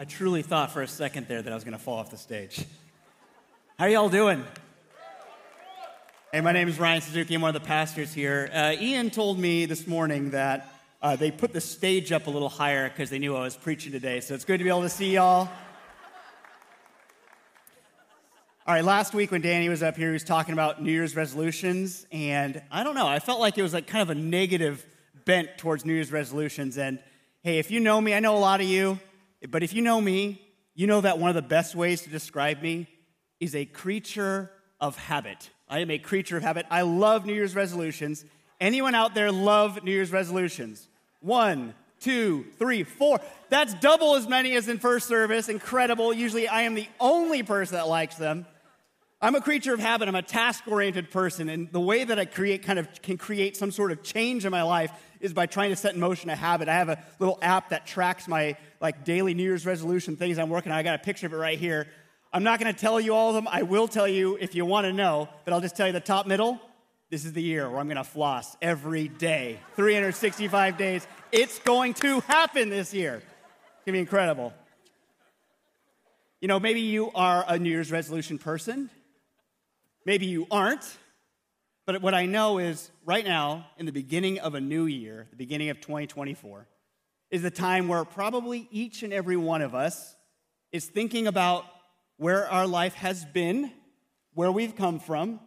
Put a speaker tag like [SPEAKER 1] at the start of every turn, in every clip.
[SPEAKER 1] I truly thought for a second there that I was going to fall off the stage. How are y'all doing? Hey, my name is Ryan Suzuki. I'm one of the pastors here. Uh, Ian told me this morning that uh, they put the stage up a little higher because they knew I was preaching today. So it's good to be able to see y'all. All right, last week when Danny was up here, he was talking about New Year's resolutions, and I don't know, I felt like it was like kind of a negative bent towards New Year's resolutions. And hey, if you know me, I know a lot of you, but if you know me, you know that one of the best ways to describe me is a creature of habit. I am a creature of habit. I love New Year's resolutions. Anyone out there love New Year's resolutions? One, two, three, four. That's double as many as in first service. Incredible. Usually I am the only person that likes them. I'm a creature of habit. I'm a task oriented person. And the way that I create kind of can create some sort of change in my life is by trying to set in motion a habit. I have a little app that tracks my like daily New Year's resolution things I'm working on. I got a picture of it right here. I'm not going to tell you all of them. I will tell you if you want to know, but I'll just tell you the top middle. This is the year where I'm going to floss every day, 365 days. It's going to happen this year. It's going to be incredible. You know, maybe you are a New Year's resolution person. Maybe you aren't, but what I know is right now, in the beginning of a new year, the beginning of 2024, is the time where probably each and every one of us is thinking about where our life has been, where we've come from,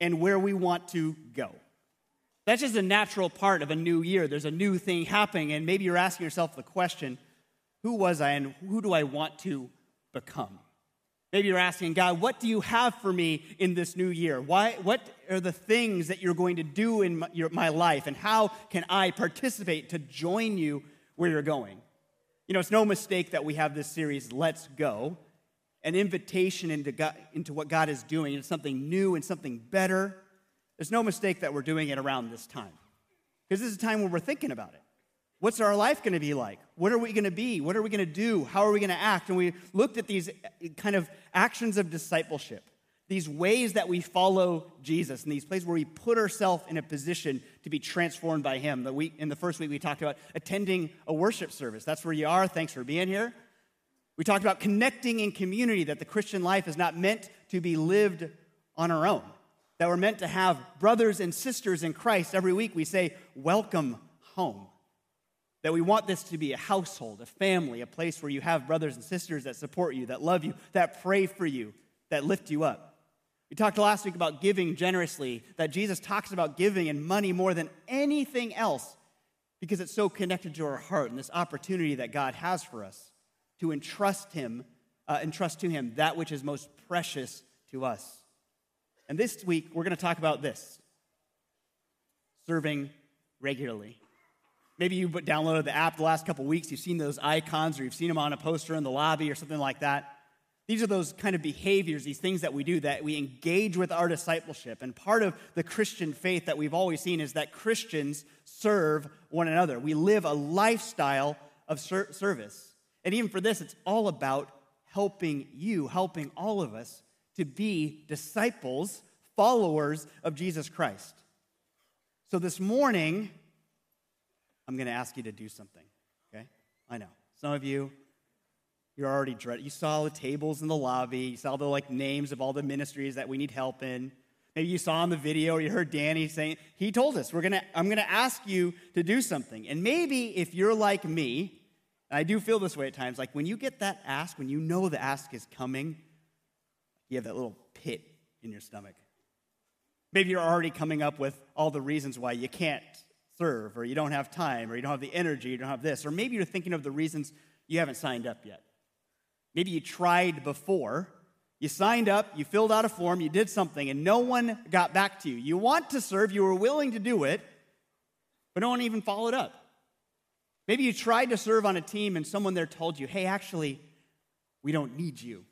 [SPEAKER 1] and where we want to go. That's just a natural part of a new year. There's a new thing happening, and maybe you're asking yourself the question who was I and who do I want to become? Maybe you're asking, God, what do you have for me in this new year? Why, what are the things that you're going to do in my, your, my life? And how can I participate to join you where you're going? You know, it's no mistake that we have this series, Let's Go, an invitation into, God, into what God is doing, into something new and something better. There's no mistake that we're doing it around this time. Because this is a time where we're thinking about it. What's our life going to be like? What are we going to be? What are we going to do? How are we going to act? And we looked at these kind of actions of discipleship, these ways that we follow Jesus, and these places where we put ourselves in a position to be transformed by Him. The week, in the first week, we talked about attending a worship service. That's where you are. Thanks for being here. We talked about connecting in community, that the Christian life is not meant to be lived on our own, that we're meant to have brothers and sisters in Christ. Every week we say, Welcome home. That we want this to be a household, a family, a place where you have brothers and sisters that support you, that love you, that pray for you, that lift you up. We talked last week about giving generously, that Jesus talks about giving and money more than anything else because it's so connected to our heart and this opportunity that God has for us to entrust Him, uh, entrust to Him that which is most precious to us. And this week, we're going to talk about this serving regularly. Maybe you've downloaded the app the last couple weeks, you've seen those icons, or you've seen them on a poster in the lobby or something like that. These are those kind of behaviors, these things that we do that we engage with our discipleship. And part of the Christian faith that we've always seen is that Christians serve one another. We live a lifestyle of ser- service. And even for this, it's all about helping you, helping all of us to be disciples, followers of Jesus Christ. So this morning, I'm going to ask you to do something, okay? I know. Some of you, you're already dread. You saw the tables in the lobby. You saw the like names of all the ministries that we need help in. Maybe you saw in the video or you heard Danny saying, he told us, we're gonna, I'm gonna ask you to do something. And maybe if you're like me, and I do feel this way at times, like when you get that ask, when you know the ask is coming, you have that little pit in your stomach. Maybe you're already coming up with all the reasons why you can't serve, or you don't have time, or you don't have the energy, you don't have this. Or maybe you're thinking of the reasons you haven't signed up yet. Maybe you tried before, you signed up, you filled out a form, you did something, and no one got back to you. You want to serve, you were willing to do it, but no one even followed up. Maybe you tried to serve on a team and someone there told you, hey, actually, we don't need you.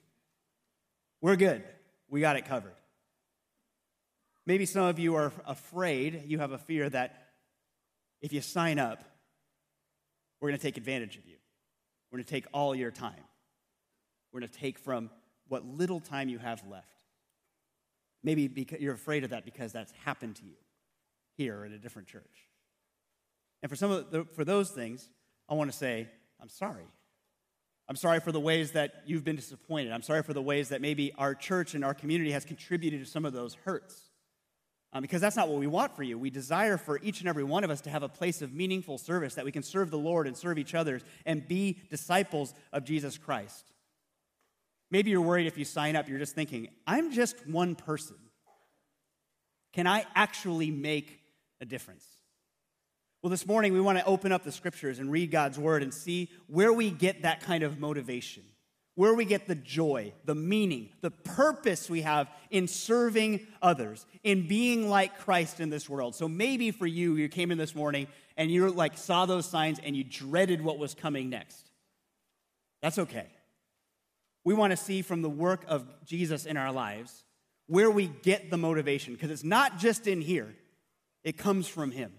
[SPEAKER 1] We're good. We got it covered. Maybe some of you are afraid, you have a fear that if you sign up, we're going to take advantage of you. We're going to take all your time. We're going to take from what little time you have left. Maybe because you're afraid of that because that's happened to you here at a different church. And for some of the, for those things, I want to say, I'm sorry. I'm sorry for the ways that you've been disappointed. I'm sorry for the ways that maybe our church and our community has contributed to some of those hurts. Um, because that's not what we want for you. We desire for each and every one of us to have a place of meaningful service that we can serve the Lord and serve each other and be disciples of Jesus Christ. Maybe you're worried if you sign up, you're just thinking, I'm just one person. Can I actually make a difference? Well, this morning we want to open up the scriptures and read God's word and see where we get that kind of motivation, where we get the joy, the meaning, the purpose we have in serving others, in being like Christ in this world. So maybe for you, you came in this morning and you like saw those signs and you dreaded what was coming next. That's okay. We want to see from the work of Jesus in our lives where we get the motivation, because it's not just in here, it comes from Him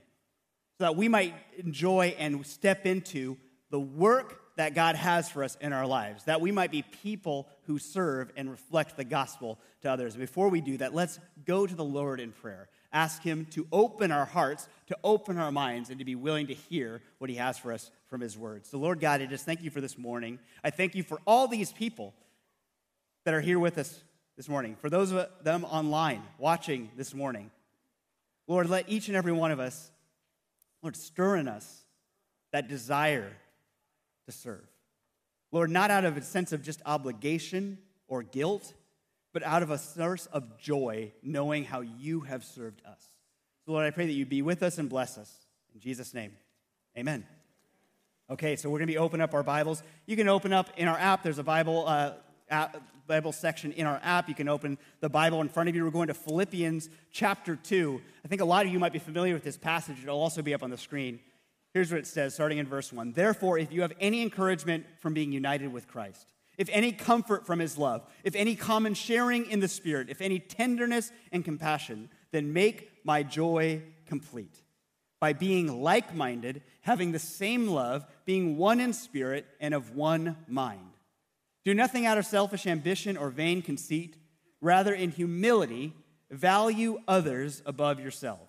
[SPEAKER 1] so that we might enjoy and step into the work that God has for us in our lives, that we might be people who serve and reflect the gospel to others. Before we do that, let's go to the Lord in prayer. Ask Him to open our hearts, to open our minds, and to be willing to hear what He has for us from His words. So, Lord God, I just thank you for this morning. I thank you for all these people that are here with us this morning, for those of them online watching this morning. Lord, let each and every one of us Lord, stir in us that desire to serve. Lord, not out of a sense of just obligation or guilt, but out of a source of joy, knowing how you have served us. So, Lord, I pray that you be with us and bless us. In Jesus' name, amen. Okay, so we're going to be open up our Bibles. You can open up in our app. There's a Bible uh, app, Bible section in our app. You can open the Bible in front of you. We're going to Philippians chapter 2. I think a lot of you might be familiar with this passage. It'll also be up on the screen. Here's what it says, starting in verse 1. Therefore, if you have any encouragement from being united with Christ, if any comfort from his love, if any common sharing in the Spirit, if any tenderness and compassion, then make my joy complete by being like minded, having the same love, being one in spirit and of one mind. Do nothing out of selfish ambition or vain conceit. Rather, in humility, value others above yourselves,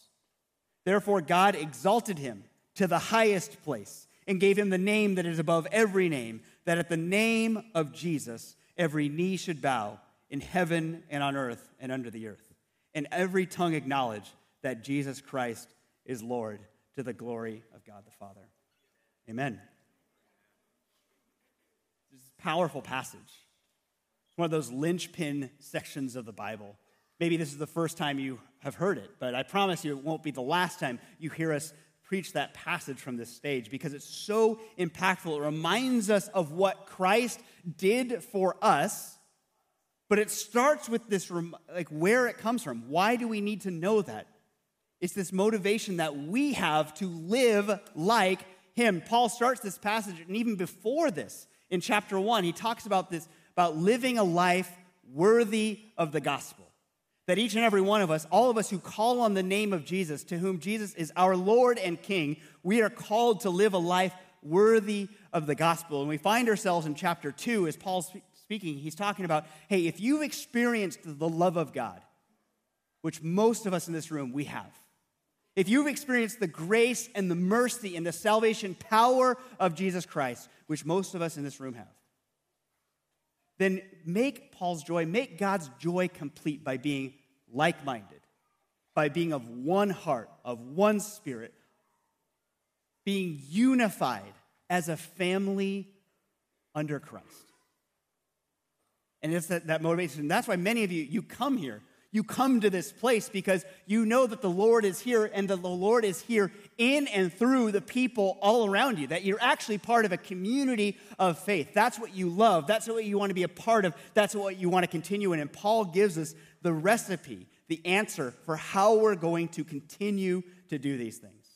[SPEAKER 1] Therefore, God exalted him to the highest place and gave him the name that is above every name, that at the name of Jesus every knee should bow in heaven and on earth and under the earth, and every tongue acknowledge that Jesus Christ is Lord to the glory of God the Father. Amen. This is a powerful passage. It's one of those linchpin sections of the Bible. Maybe this is the first time you have heard it, but I promise you it won't be the last time you hear us preach that passage from this stage because it's so impactful. It reminds us of what Christ did for us, but it starts with this like where it comes from. Why do we need to know that? It's this motivation that we have to live like him. Paul starts this passage, and even before this, in chapter one, he talks about this about living a life worthy of the gospel. That each and every one of us, all of us who call on the name of Jesus, to whom Jesus is our Lord and King, we are called to live a life worthy of the gospel. And we find ourselves in chapter 2 as Paul's speaking. He's talking about hey, if you've experienced the love of God, which most of us in this room we have, if you've experienced the grace and the mercy and the salvation power of Jesus Christ, which most of us in this room have, then make Paul's joy, make God's joy complete by being like minded, by being of one heart, of one spirit, being unified as a family under Christ. And it's that, that motivation. That's why many of you, you come here you come to this place because you know that the Lord is here and that the Lord is here in and through the people all around you, that you're actually part of a community of faith. That's what you love. That's what you want to be a part of. That's what you want to continue in. And Paul gives us the recipe, the answer for how we're going to continue to do these things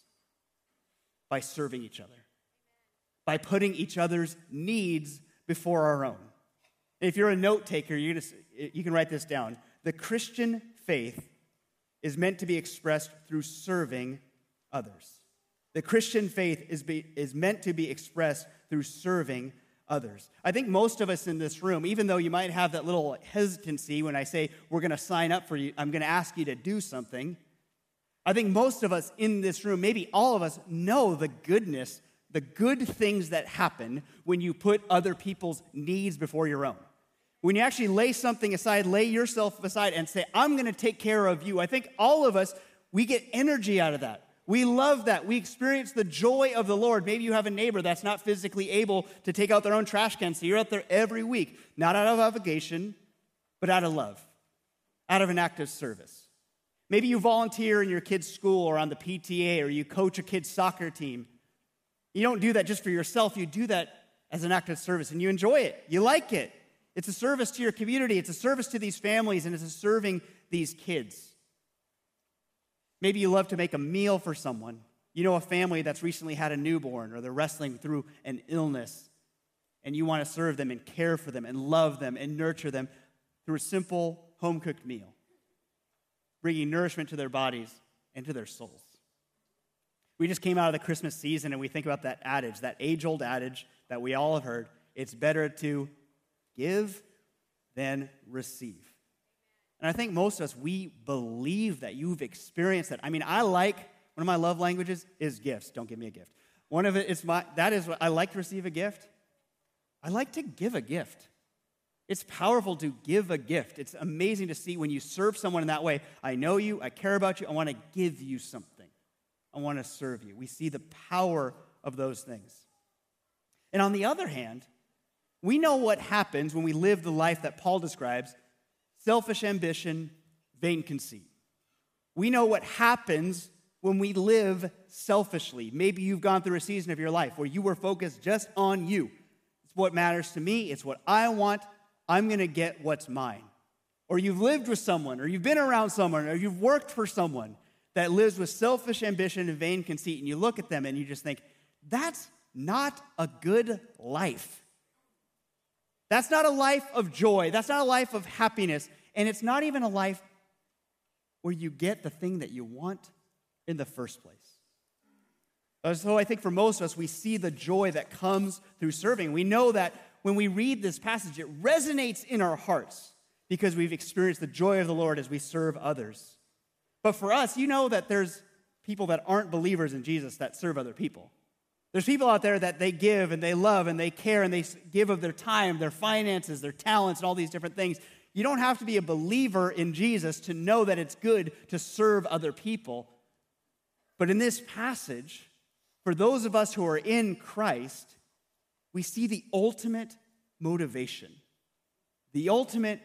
[SPEAKER 1] by serving each other, by putting each other's needs before our own. If you're a note taker, you can write this down. The Christian faith is meant to be expressed through serving others. The Christian faith is, be, is meant to be expressed through serving others. I think most of us in this room, even though you might have that little hesitancy when I say we're going to sign up for you, I'm going to ask you to do something. I think most of us in this room, maybe all of us, know the goodness, the good things that happen when you put other people's needs before your own. When you actually lay something aside, lay yourself aside, and say, I'm going to take care of you. I think all of us, we get energy out of that. We love that. We experience the joy of the Lord. Maybe you have a neighbor that's not physically able to take out their own trash can, so you're out there every week, not out of obligation, but out of love, out of an act of service. Maybe you volunteer in your kid's school or on the PTA or you coach a kid's soccer team. You don't do that just for yourself, you do that as an act of service and you enjoy it. You like it. It's a service to your community, it's a service to these families, and it's a serving these kids. Maybe you love to make a meal for someone. You know a family that's recently had a newborn or they're wrestling through an illness, and you want to serve them and care for them and love them and nurture them through a simple home cooked meal, bringing nourishment to their bodies and to their souls. We just came out of the Christmas season and we think about that adage, that age old adage that we all have heard it's better to give than receive. And I think most of us, we believe that you've experienced that. I mean, I like, one of my love languages is gifts. Don't give me a gift. One of it is my, that is what I like to receive a gift. I like to give a gift. It's powerful to give a gift. It's amazing to see when you serve someone in that way. I know you, I care about you, I want to give you something. I want to serve you. We see the power of those things. And on the other hand, we know what happens when we live the life that Paul describes selfish ambition, vain conceit. We know what happens when we live selfishly. Maybe you've gone through a season of your life where you were focused just on you. It's what matters to me, it's what I want. I'm going to get what's mine. Or you've lived with someone, or you've been around someone, or you've worked for someone that lives with selfish ambition and vain conceit, and you look at them and you just think, that's not a good life. That's not a life of joy. That's not a life of happiness. And it's not even a life where you get the thing that you want in the first place. Uh, so I think for most of us, we see the joy that comes through serving. We know that when we read this passage, it resonates in our hearts because we've experienced the joy of the Lord as we serve others. But for us, you know that there's people that aren't believers in Jesus that serve other people. There's people out there that they give and they love and they care and they give of their time, their finances, their talents, and all these different things. You don't have to be a believer in Jesus to know that it's good to serve other people. But in this passage, for those of us who are in Christ, we see the ultimate motivation, the ultimate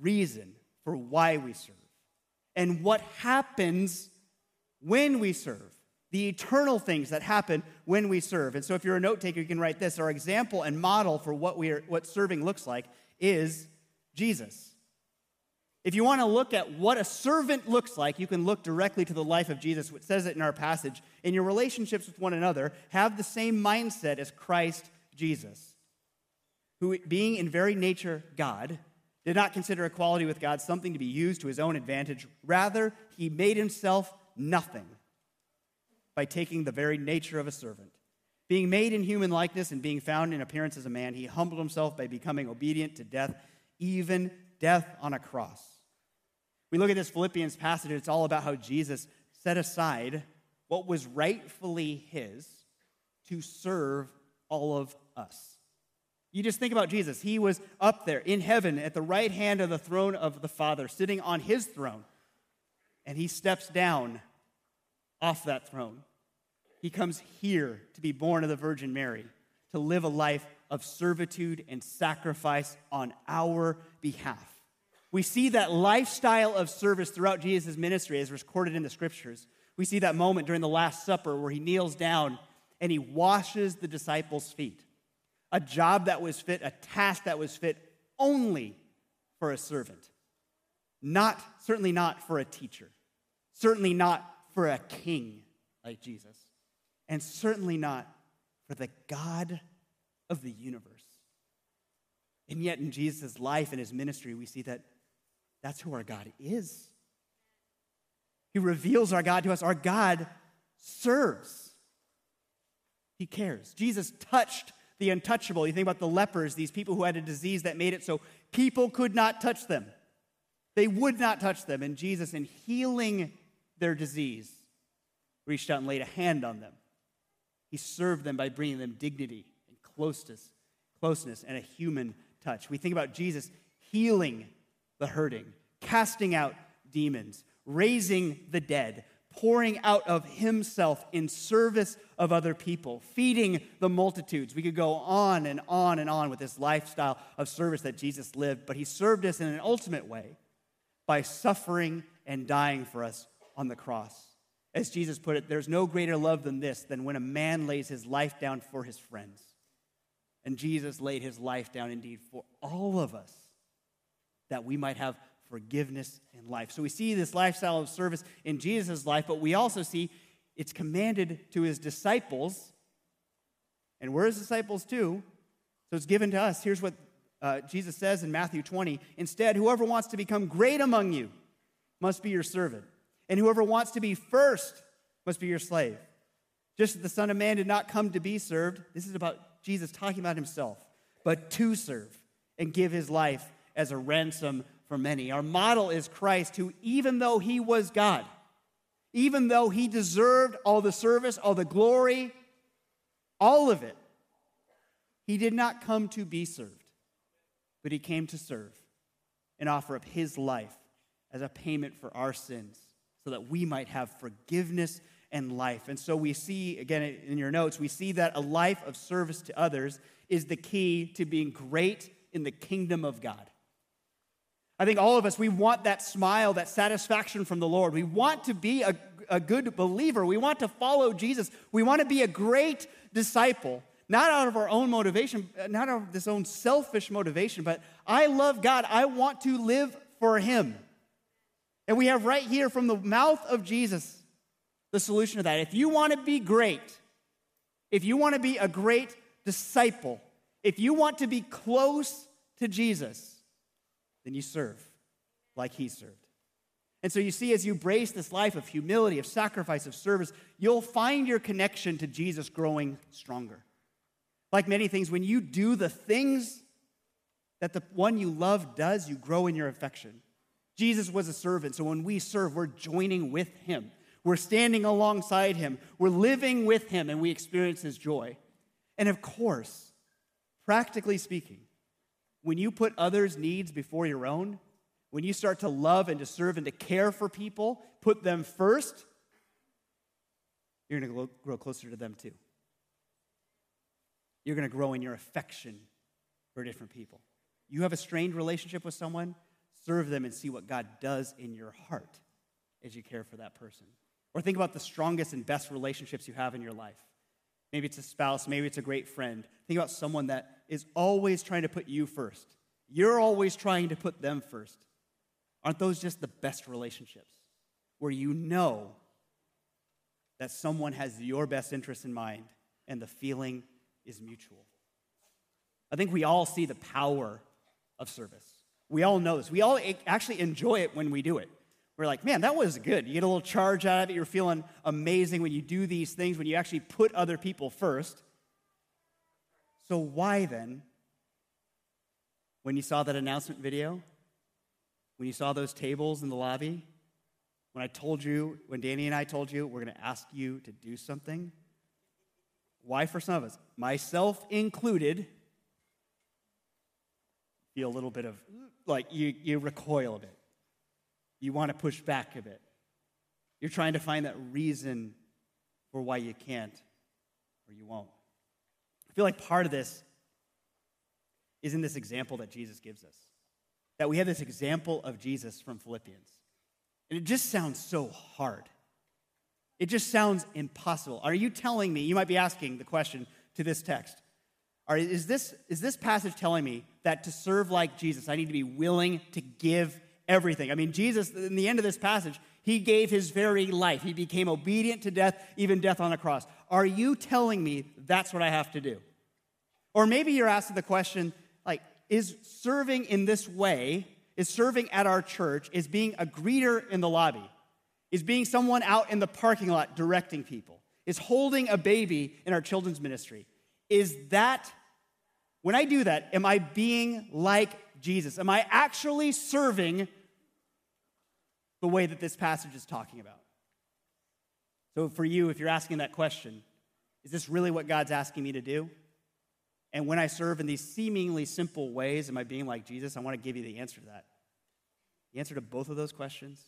[SPEAKER 1] reason for why we serve, and what happens when we serve the eternal things that happen when we serve. And so, if you're a note taker, you can write this. Our example and model for what, we are, what serving looks like is Jesus. If you want to look at what a servant looks like, you can look directly to the life of Jesus, which says it in our passage. In your relationships with one another, have the same mindset as Christ Jesus, who, being in very nature God, did not consider equality with God something to be used to his own advantage. Rather, he made himself nothing by taking the very nature of a servant. Being made in human likeness and being found in appearance as a man, he humbled himself by becoming obedient to death, even death on a cross. We look at this Philippians passage, it's all about how Jesus set aside what was rightfully his to serve all of us. You just think about Jesus. He was up there in heaven at the right hand of the throne of the Father, sitting on his throne. And he steps down off that throne he comes here to be born of the Virgin Mary, to live a life of servitude and sacrifice on our behalf. We see that lifestyle of service throughout Jesus' ministry as recorded in the scriptures. We see that moment during the Last Supper where he kneels down and he washes the disciples' feet. A job that was fit, a task that was fit only for a servant. Not, certainly not for a teacher. Certainly not for a king like Jesus and certainly not for the God of the universe. And yet, in Jesus' life and his ministry, we see that that's who our God is. He reveals our God to us. Our God serves, He cares. Jesus touched the untouchable. You think about the lepers, these people who had a disease that made it so people could not touch them. They would not touch them. And Jesus, in healing their disease, reached out and laid a hand on them. He served them by bringing them dignity and closeness, closeness and a human touch. We think about Jesus healing the hurting, casting out demons, raising the dead, pouring out of himself in service of other people, feeding the multitudes. We could go on and on and on with this lifestyle of service that Jesus lived, but he served us in an ultimate way by suffering and dying for us on the cross. As Jesus put it, there's no greater love than this, than when a man lays his life down for his friends. And Jesus laid his life down indeed for all of us that we might have forgiveness and life. So we see this lifestyle of service in Jesus' life, but we also see it's commanded to his disciples. And we're his disciples too. So it's given to us. Here's what uh, Jesus says in Matthew 20 Instead, whoever wants to become great among you must be your servant, and whoever wants to be first must be your slave. Just as the Son of Man did not come to be served, this is about Jesus talking about himself, but to serve and give his life as a ransom for many. Our model is Christ, who, even though he was God, even though he deserved all the service, all the glory, all of it, he did not come to be served, but he came to serve and offer up his life as a payment for our sins so that we might have forgiveness and life. And so we see, again, in your notes, we see that a life of service to others is the key to being great in the kingdom of God. I think all of us, we want that smile, that satisfaction from the Lord. We want to be a, a good believer. We want to follow Jesus. We want to be a great disciple, not out of our own motivation, not out of this own selfish motivation, but I love God. I want to live for Him. And we have right here from the mouth of Jesus the solution to that. If you want to be great, if you want to be a great disciple, if you want to be close to Jesus, then you serve like he served. And so you see, as you embrace this life of humility, of sacrifice, of service, you'll find your connection to Jesus growing stronger. Like many things, when you do the things that the one you love does, you grow in your affection. Jesus was a servant, so when we serve, we're joining with him. We're standing alongside him. We're living with him, and we experience his joy. And of course, practically speaking, when you put others' needs before your own, when you start to love and to serve and to care for people, put them first, you're going to grow closer to them too. You're going to grow in your affection for different people. You have a strained relationship with someone, serve them and see what God does in your heart as you care for that person. Or think about the strongest and best relationships you have in your life. Maybe it's a spouse, maybe it's a great friend. Think about someone that is always trying to put you first. You're always trying to put them first. Aren't those just the best relationships? Where you know that someone has your best interest in mind and the feeling is mutual. I think we all see the power of service. We all know this. We all actually enjoy it when we do it we're like, man, that was good. You get a little charge out of it. You're feeling amazing when you do these things, when you actually put other people first. So, why then, when you saw that announcement video, when you saw those tables in the lobby, when I told you, when Danny and I told you we're going to ask you to do something, why for some of us, myself included, feel a little bit of like you, you recoil a bit you want to push back a bit. You're trying to find that reason for why you can't or you won't. I feel like part of this is in this example that Jesus gives us. That we have this example of Jesus from Philippians. And it just sounds so hard. It just sounds impossible. Are you telling me, you might be asking the question to this text, are, is, this, is this passage telling me that to serve like Jesus, I need to be willing to give everything. I mean, Jesus, in the end of this passage, he gave his very life. He became obedient to death, even death on a cross. Are you telling me that's what I have to do? Or maybe you're asking the question, like, is serving in this way, is serving at our church, is being a greeter in the lobby, is being someone out in the parking lot directing people, is holding a baby in our children's ministry. Is that, when I do that, am I being like Jesus? Am I actually serving the way that this passage is talking about? So, for you, if you're asking that question, is this really what God's asking me to do? And when I serve in these seemingly simple ways, am I being like Jesus? I want to give you the answer to that. The answer to both of those questions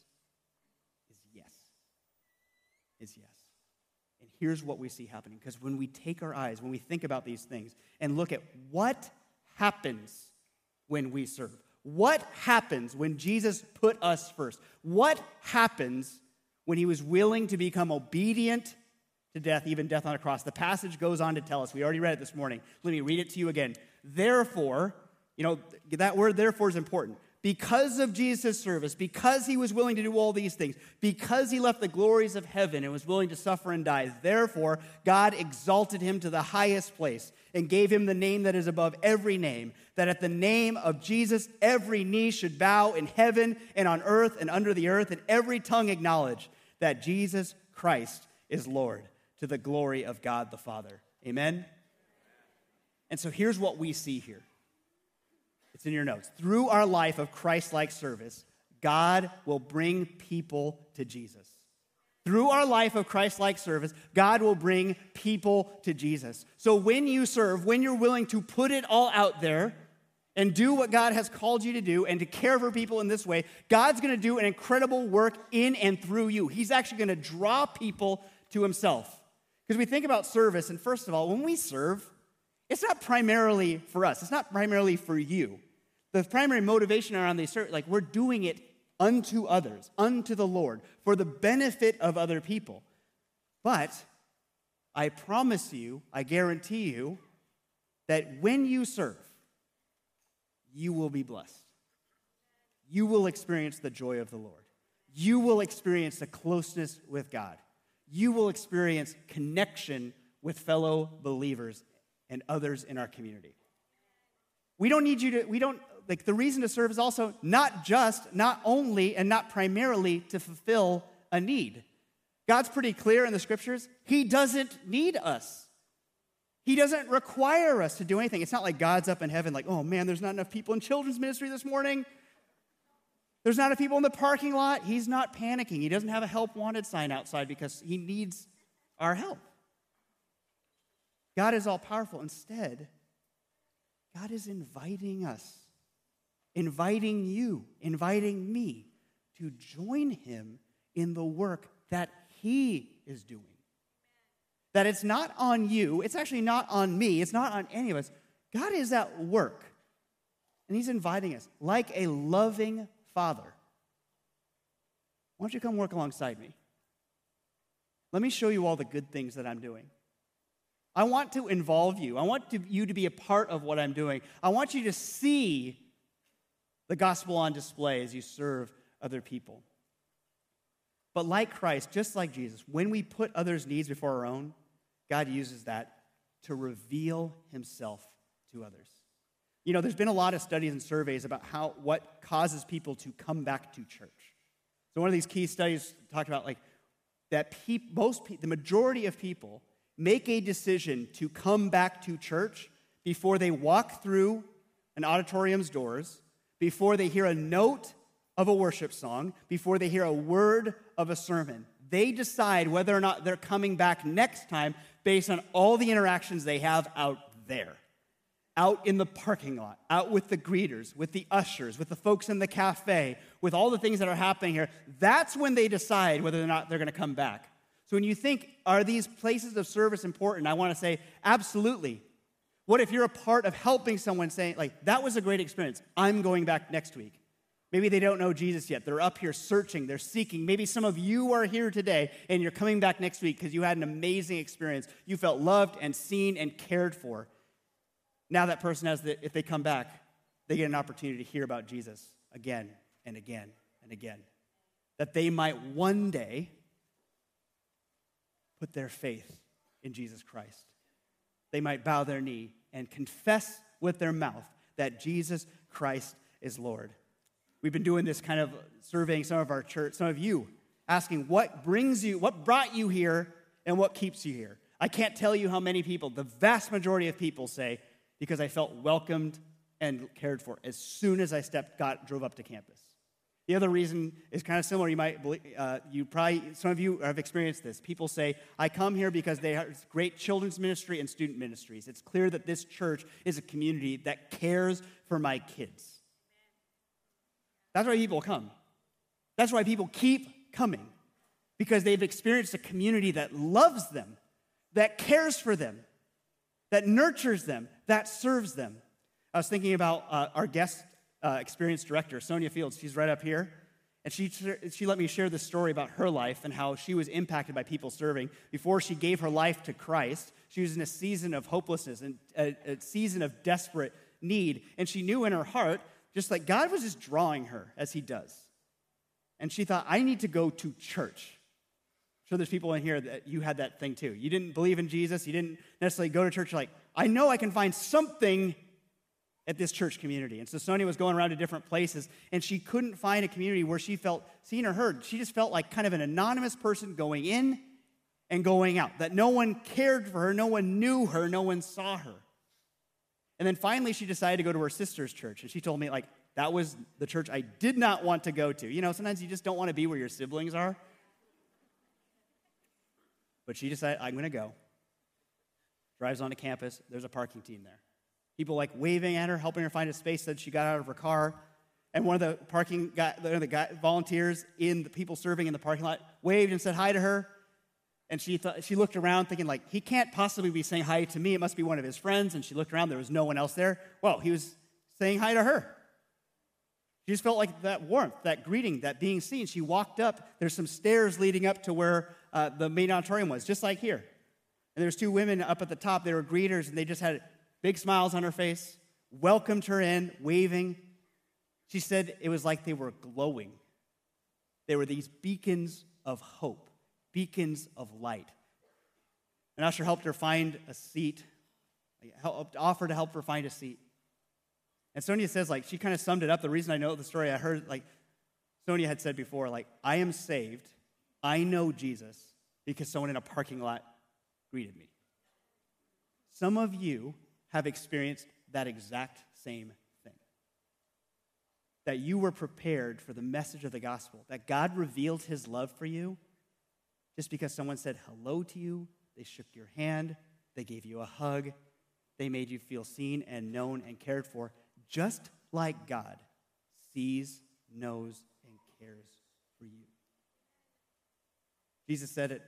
[SPEAKER 1] is yes. Is yes. Here's what we see happening. Because when we take our eyes, when we think about these things and look at what happens when we serve, what happens when Jesus put us first, what happens when he was willing to become obedient to death, even death on a cross. The passage goes on to tell us, we already read it this morning. Let me read it to you again. Therefore, you know, that word therefore is important. Because of Jesus' service, because he was willing to do all these things, because he left the glories of heaven and was willing to suffer and die, therefore, God exalted him to the highest place and gave him the name that is above every name, that at the name of Jesus, every knee should bow in heaven and on earth and under the earth, and every tongue acknowledge that Jesus Christ is Lord to the glory of God the Father. Amen? And so here's what we see here it's in your notes. Through our life of Christ like service, God will bring people to Jesus. Through our life of Christ like service, God will bring people to Jesus. So when you serve, when you're willing to put it all out there and do what God has called you to do and to care for people in this way, God's gonna do an incredible work in and through you. He's actually gonna draw people to Himself. Because we think about service, and first of all, when we serve, it's not primarily for us, it's not primarily for you. The primary motivation around these like we're doing it unto others, unto the Lord, for the benefit of other people. But I promise you, I guarantee you, that when you serve, you will be blessed. You will experience the joy of the Lord. You will experience the closeness with God you will experience connection with fellow believers and others in our community. We don't need you to, we don't, like, the reason to serve is also not just, not only, and not primarily to fulfill a need. God's pretty clear in the scriptures. He doesn't need us. He doesn't require us to do anything. It's not like God's up in heaven, like, oh man, there's not enough people in children's ministry this morning. There's not a people in the parking lot. He's not panicking. He doesn't have a help wanted sign outside because he needs our help. God is all powerful. Instead, God is inviting us, inviting you, inviting me to join him in the work that he is doing. That it's not on you, it's actually not on me, it's not on any of us. God is at work. And he's inviting us like a loving Father, why don't you come work alongside me? Let me show you all the good things that I'm doing. I want to involve you. I want to, you to be a part of what I'm doing. I want you to see the gospel on display as you serve other people. But like Christ, just like Jesus, when we put others' needs before our own, God uses that to reveal himself to others. You know, there's been a lot of studies and surveys about how what causes people to come back to church. So one of these key studies talked about like that peop, most pe- the majority of people make a decision to come back to church before they walk through an auditorium's doors, before they hear a note of a worship song, before they hear a word of a sermon. They decide whether or not they're coming back next time based on all the interactions they have out there out in the parking lot, out with the greeters, with the ushers, with the folks in the cafe, with all the things that are happening here, that's when they decide whether or not they're going to come back. So when you think, are these places of service important? I want to say, absolutely. What if you're a part of helping someone saying, like, that was a great experience, I'm going back next week? Maybe they don't know Jesus yet. They're up here searching, they're seeking. Maybe some of you are here today and you're coming back next week because you had an amazing experience. You felt loved and seen and cared for. Now that person has the, if they come back, they get an opportunity to hear about Jesus again and again and again. That they might one day put their faith in Jesus Christ. They might bow their knee and confess with their mouth that Jesus Christ is Lord. We've been doing this kind of surveying some of our church, some of you, asking what brings you, what brought you here, and what keeps you here. I can't tell you how many people, the vast majority of people say, because I felt welcomed and cared for as soon as I stepped, got, drove up to campus. The other reason is kind of similar. You might, believe, uh, you probably, some of you have experienced this. People say, I come here because they have great children's ministry and student ministries. It's clear that this church is a community that cares for my kids. That's why people come. That's why people keep coming, because they've experienced a community that loves them, that cares for them, that nurtures them, that serves them. I was thinking about uh, our guest uh, experience director, Sonia Fields. She's right up here. And she, she let me share this story about her life and how she was impacted by people serving. Before she gave her life to Christ, she was in a season of hopelessness and a, a season of desperate need. And she knew in her heart just like God was just drawing her as He does. And she thought, I need to go to church. I'm sure there's people in here that you had that thing too. You didn't believe in Jesus, you didn't necessarily go to church. Like, I know I can find something at this church community. And so Sonia was going around to different places, and she couldn't find a community where she felt seen or heard. She just felt like kind of an anonymous person going in and going out, that no one cared for her, no one knew her, no one saw her. And then finally, she decided to go to her sister's church. And she told me, like, that was the church I did not want to go to. You know, sometimes you just don't want to be where your siblings are. But she decided, I'm going to go. Drives onto campus. There's a parking team there. People like waving at her, helping her find a space that she got out of her car. And one of the parking guy, the guy, volunteers in the people serving in the parking lot waved and said hi to her. And she, thought, she looked around thinking, like, he can't possibly be saying hi to me. It must be one of his friends. And she looked around. There was no one else there. Well, he was saying hi to her. She just felt like that warmth, that greeting, that being seen. She walked up. There's some stairs leading up to where uh, the main auditorium was, just like here. And there's two women up at the top. They were greeters, and they just had big smiles on her face, welcomed her in, waving. She said it was like they were glowing. They were these beacons of hope beacons of light. An usher helped her find a seat, helped, offered to help her find a seat. And Sonia says, like, she kind of summed it up. The reason I know the story, I heard, like, Sonia had said before, like, I am saved. I know Jesus because someone in a parking lot greeted me. Some of you have experienced that exact same thing. That you were prepared for the message of the gospel, that God revealed his love for you just because someone said hello to you, they shook your hand, they gave you a hug, they made you feel seen and known and cared for, just like God sees, knows, and cares for you. Jesus said it.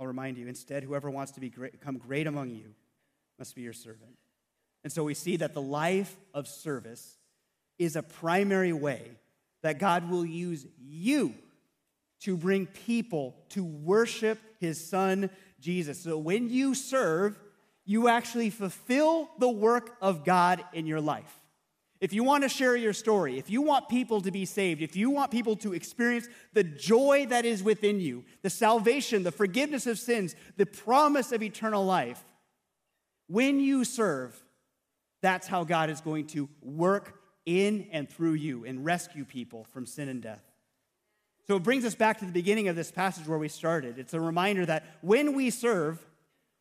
[SPEAKER 1] I'll remind you. Instead, whoever wants to become great among you must be your servant. And so we see that the life of service is a primary way that God will use you to bring people to worship his son Jesus. So when you serve, you actually fulfill the work of God in your life. If you want to share your story, if you want people to be saved, if you want people to experience the joy that is within you, the salvation, the forgiveness of sins, the promise of eternal life, when you serve, that's how God is going to work in and through you and rescue people from sin and death. So it brings us back to the beginning of this passage where we started. It's a reminder that when we serve,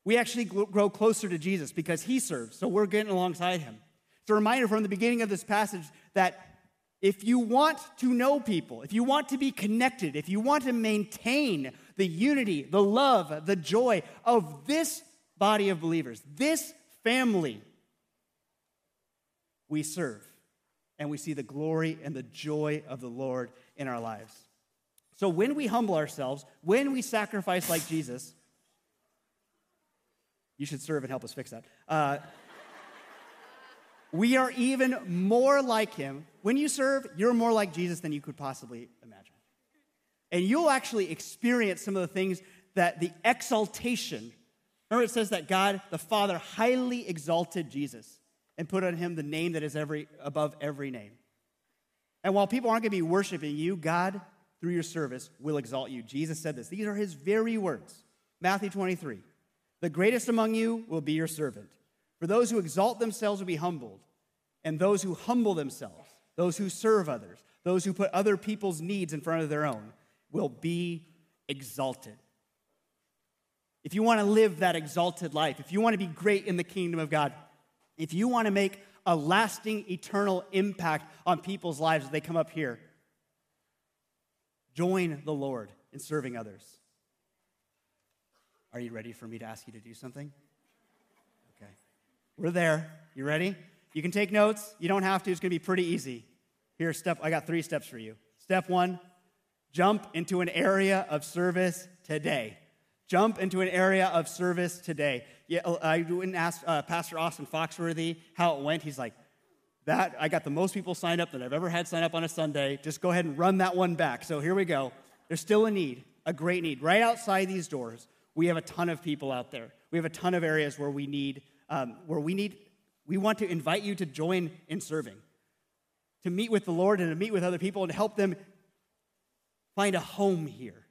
[SPEAKER 1] we actually grow closer to Jesus because he serves. So we're getting alongside him. It's a reminder from the beginning of this passage that if you want to know people, if you want to be connected, if you want to maintain the unity, the love, the joy of this body of believers, this family, we serve and we see the glory and the joy of the Lord in our lives. So when we humble ourselves, when we sacrifice like Jesus, you should serve and help us fix that. Uh, we are even more like him. When you serve, you're more like Jesus than you could possibly imagine. And you'll actually experience some of the things that the exaltation. Remember, it says that God, the Father, highly exalted Jesus and put on him the name that is every, above every name. And while people aren't going to be worshiping you, God through your service will exalt you. Jesus said this. These are his very words. Matthew 23. The greatest among you will be your servant. For those who exalt themselves will be humbled, and those who humble themselves, those who serve others, those who put other people's needs in front of their own will be exalted. If you want to live that exalted life, if you want to be great in the kingdom of God, if you want to make a lasting, eternal impact on people's lives as they come up here, join the Lord in serving others. Are you ready for me to ask you to do something? Okay. We're there. You ready? You can take notes. You don't have to. It's going to be pretty easy. Here's step I got three steps for you. Step 1, jump into an area of service today. Jump into an area of service today. Yeah, uh, I wouldn't ask uh, Pastor Austin Foxworthy how it went. He's like, that I got the most people signed up that I've ever had sign up on a Sunday. Just go ahead and run that one back. So here we go. There's still a need, a great need. Right outside these doors, we have a ton of people out there. We have a ton of areas where we need, um, where we need, we want to invite you to join in serving, to meet with the Lord and to meet with other people and help them find a home here.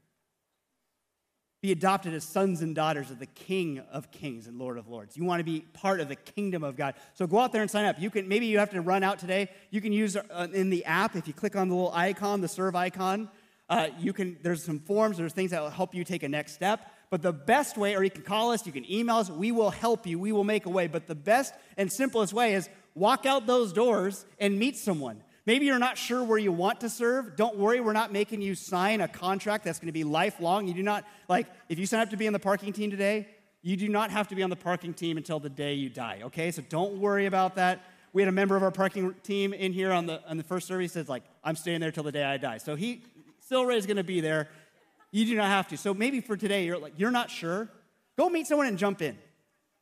[SPEAKER 1] Be adopted as sons and daughters of the King of Kings and Lord of Lords. You want to be part of the kingdom of God. So go out there and sign up. You can maybe you have to run out today. You can use uh, in the app if you click on the little icon, the serve icon. Uh, you can, there's some forms, there's things that will help you take a next step. But the best way, or you can call us, you can email us, we will help you, we will make a way. But the best and simplest way is walk out those doors and meet someone. Maybe you're not sure where you want to serve. Don't worry, we're not making you sign a contract that's going to be lifelong. You do not, like, if you sign up to be on the parking team today, you do not have to be on the parking team until the day you die, okay? So don't worry about that. We had a member of our parking team in here on the, on the first service says, like, I'm staying there till the day I die. So he, Silray is going to be there. You do not have to. So maybe for today, you're like, you're not sure. Go meet someone and jump in.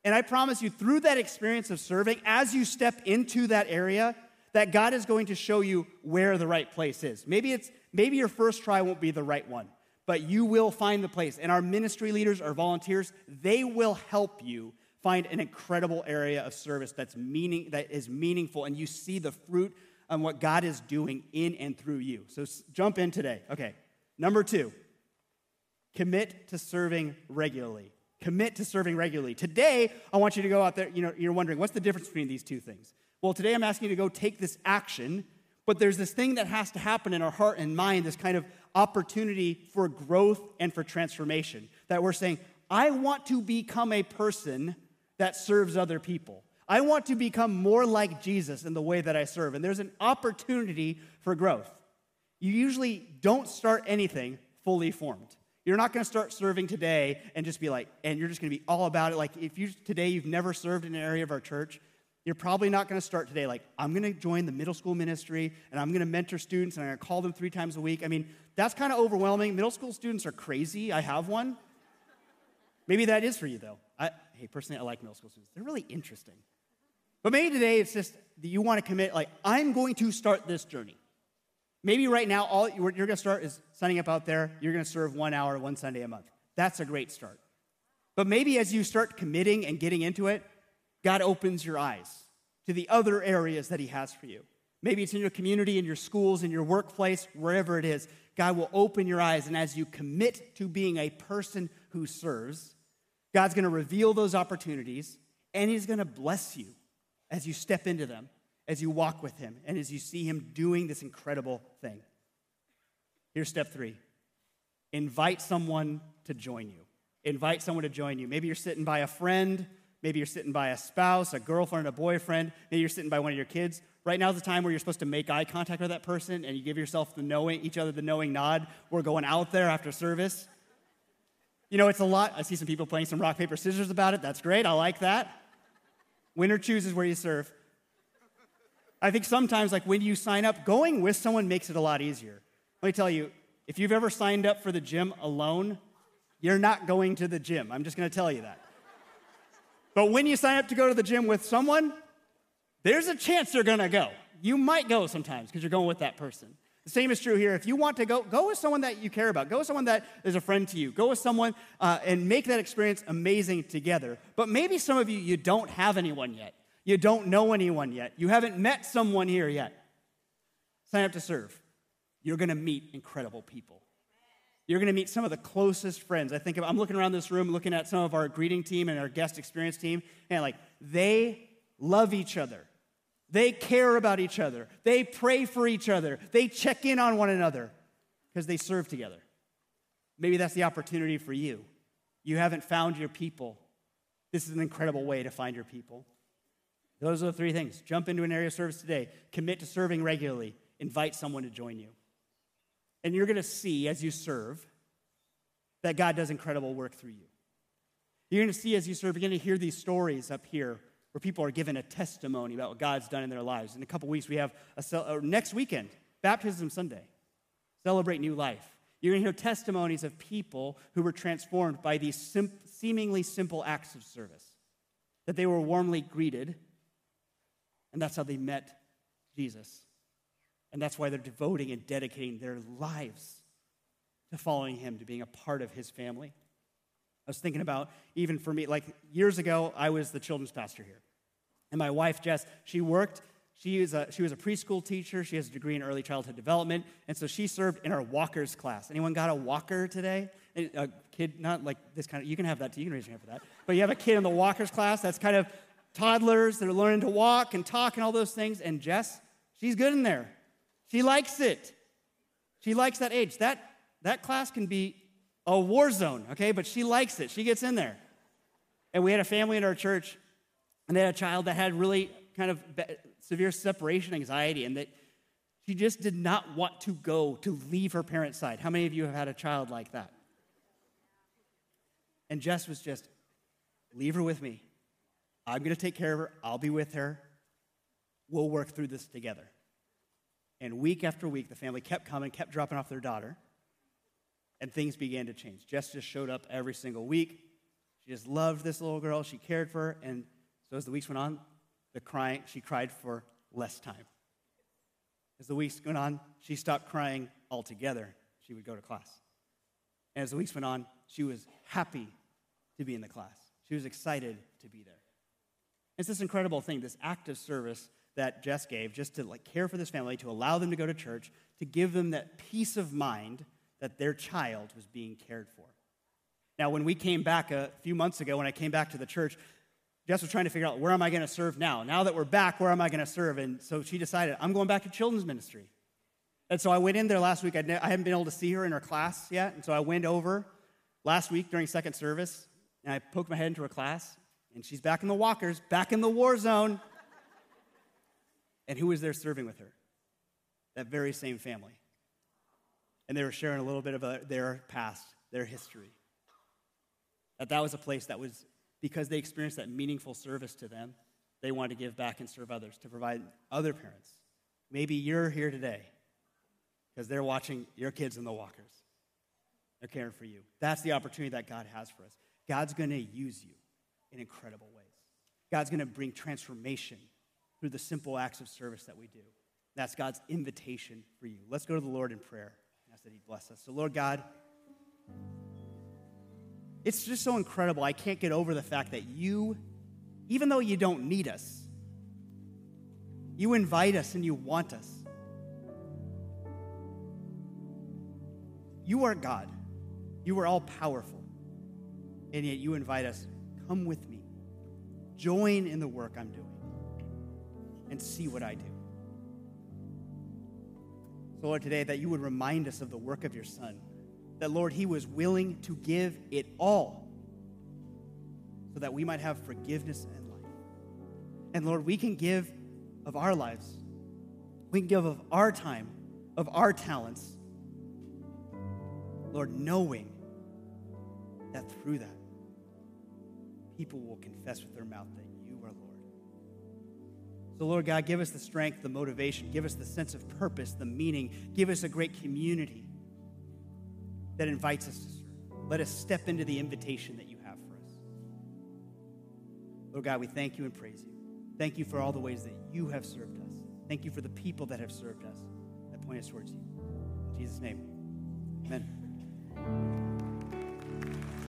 [SPEAKER 1] And I promise you, through that experience of serving, as you step into that area, that God is going to show you where the right place is. Maybe it's maybe your first try won't be the right one, but you will find the place. And our ministry leaders, our volunteers, they will help you find an incredible area of service that's meaning that is meaningful and you see the fruit on what God is doing in and through you. So jump in today. Okay. Number 2. Commit to serving regularly. Commit to serving regularly. Today, I want you to go out there, you know, you're wondering what's the difference between these two things? Well, today I'm asking you to go take this action, but there's this thing that has to happen in our heart and mind, this kind of opportunity for growth and for transformation. That we're saying, I want to become a person that serves other people. I want to become more like Jesus in the way that I serve. And there's an opportunity for growth. You usually don't start anything fully formed. You're not going to start serving today and just be like, and you're just going to be all about it. Like, if you today you've never served in an area of our church, you're probably not going to start today like, I'm going to join the middle school ministry and I'm going to mentor students and I'm going to call them three times a week. I mean, that's kind of overwhelming. Middle school students are crazy. I have one. Maybe that is for you, though. I, hey, personally, I like middle school students. They're really interesting. But maybe today it's just that you want to commit, like, I'm going to start this journey. Maybe right now, all you're going to start is signing up out there. You're going to serve one hour, one Sunday a month. That's a great start. But maybe as you start committing and getting into it, God opens your eyes to the other areas that He has for you. Maybe it's in your community, in your schools, in your workplace, wherever it is. God will open your eyes, and as you commit to being a person who serves, God's going to reveal those opportunities, and He's going to bless you as you step into them, as you walk with Him, and as you see Him doing this incredible thing. Here's step three invite someone to join you. Invite someone to join you. Maybe you're sitting by a friend Maybe you're sitting by a spouse, a girlfriend, a boyfriend. Maybe you're sitting by one of your kids. Right now is the time where you're supposed to make eye contact with that person and you give yourself the knowing, each other the knowing nod. We're going out there after service. You know, it's a lot. I see some people playing some rock, paper, scissors about it. That's great. I like that. Winner chooses where you serve. I think sometimes, like when you sign up, going with someone makes it a lot easier. Let me tell you, if you've ever signed up for the gym alone, you're not going to the gym. I'm just going to tell you that. But when you sign up to go to the gym with someone, there's a chance they're gonna go. You might go sometimes because you're going with that person. The same is true here. If you want to go, go with someone that you care about. Go with someone that is a friend to you. Go with someone uh, and make that experience amazing together. But maybe some of you, you don't have anyone yet. You don't know anyone yet. You haven't met someone here yet. Sign up to serve. You're going to meet incredible people. You're going to meet some of the closest friends. I think of, I'm looking around this room, looking at some of our greeting team and our guest experience team, and like they love each other. They care about each other. They pray for each other. They check in on one another because they serve together. Maybe that's the opportunity for you. You haven't found your people. This is an incredible way to find your people. Those are the three things. Jump into an area of service today, commit to serving regularly, invite someone to join you. And you're going to see as you serve that God does incredible work through you. You're going to see as you serve, begin to hear these stories up here where people are given a testimony about what God's done in their lives. In a couple weeks, we have a, next weekend, Baptism Sunday. Celebrate new life. You're going to hear testimonies of people who were transformed by these sim- seemingly simple acts of service, that they were warmly greeted and that's how they met Jesus. And that's why they're devoting and dedicating their lives to following him, to being a part of his family. I was thinking about, even for me, like years ago, I was the children's pastor here. And my wife, Jess, she worked, she, is a, she was a preschool teacher. She has a degree in early childhood development. And so she served in our walkers class. Anyone got a walker today? A uh, kid, not like this kind of, you can have that too. You can raise your hand for that. But you have a kid in the walkers class. That's kind of toddlers that are learning to walk and talk and all those things. And Jess, she's good in there. She likes it. She likes that age. That, that class can be a war zone, okay? But she likes it. She gets in there. And we had a family in our church, and they had a child that had really kind of severe separation anxiety, and that she just did not want to go to leave her parents' side. How many of you have had a child like that? And Jess was just, leave her with me. I'm going to take care of her. I'll be with her. We'll work through this together. And week after week, the family kept coming, kept dropping off their daughter, and things began to change. Jess just showed up every single week. She just loved this little girl. She cared for her. And so as the weeks went on, the crying, she cried for less time. As the weeks went on, she stopped crying altogether. She would go to class. And as the weeks went on, she was happy to be in the class. She was excited to be there. It's this incredible thing, this act of service that Jess gave, just to like care for this family, to allow them to go to church, to give them that peace of mind that their child was being cared for. Now, when we came back a few months ago, when I came back to the church, Jess was trying to figure out where am I going to serve now? Now that we're back, where am I going to serve? And so she decided, I'm going back to children's ministry. And so I went in there last week. I hadn't been able to see her in her class yet. And so I went over last week during second service, and I poked my head into her class, and she's back in the walkers, back in the war zone. And who was there serving with her? That very same family. And they were sharing a little bit of a, their past, their history. That that was a place that was, because they experienced that meaningful service to them, they wanted to give back and serve others, to provide other parents. Maybe you're here today because they're watching your kids in the walkers. They're caring for you. That's the opportunity that God has for us. God's going to use you in incredible ways. God's going to bring transformation through the simple acts of service that we do. That's God's invitation for you. Let's go to the Lord in prayer and ask that He bless us. So, Lord God, it's just so incredible. I can't get over the fact that you, even though you don't need us, you invite us and you want us. You are God. You are all powerful. And yet you invite us Come with me. Join in the work I'm doing and see what I do. So, Lord, today that you would remind us of the work of your Son, that, Lord, he was willing to give it all so that we might have forgiveness and life. And, Lord, we can give of our lives, we can give of our time, of our talents, Lord, knowing that through that, people will confess with their mouth that. So, Lord God, give us the strength, the motivation, give us the sense of purpose, the meaning, give us a great community that invites us to serve. Let us step into the invitation that you have for us. Lord God, we thank you and praise you. Thank you for all the ways that you have served us. Thank you for the people that have served us that point us towards you. In Jesus' name, amen.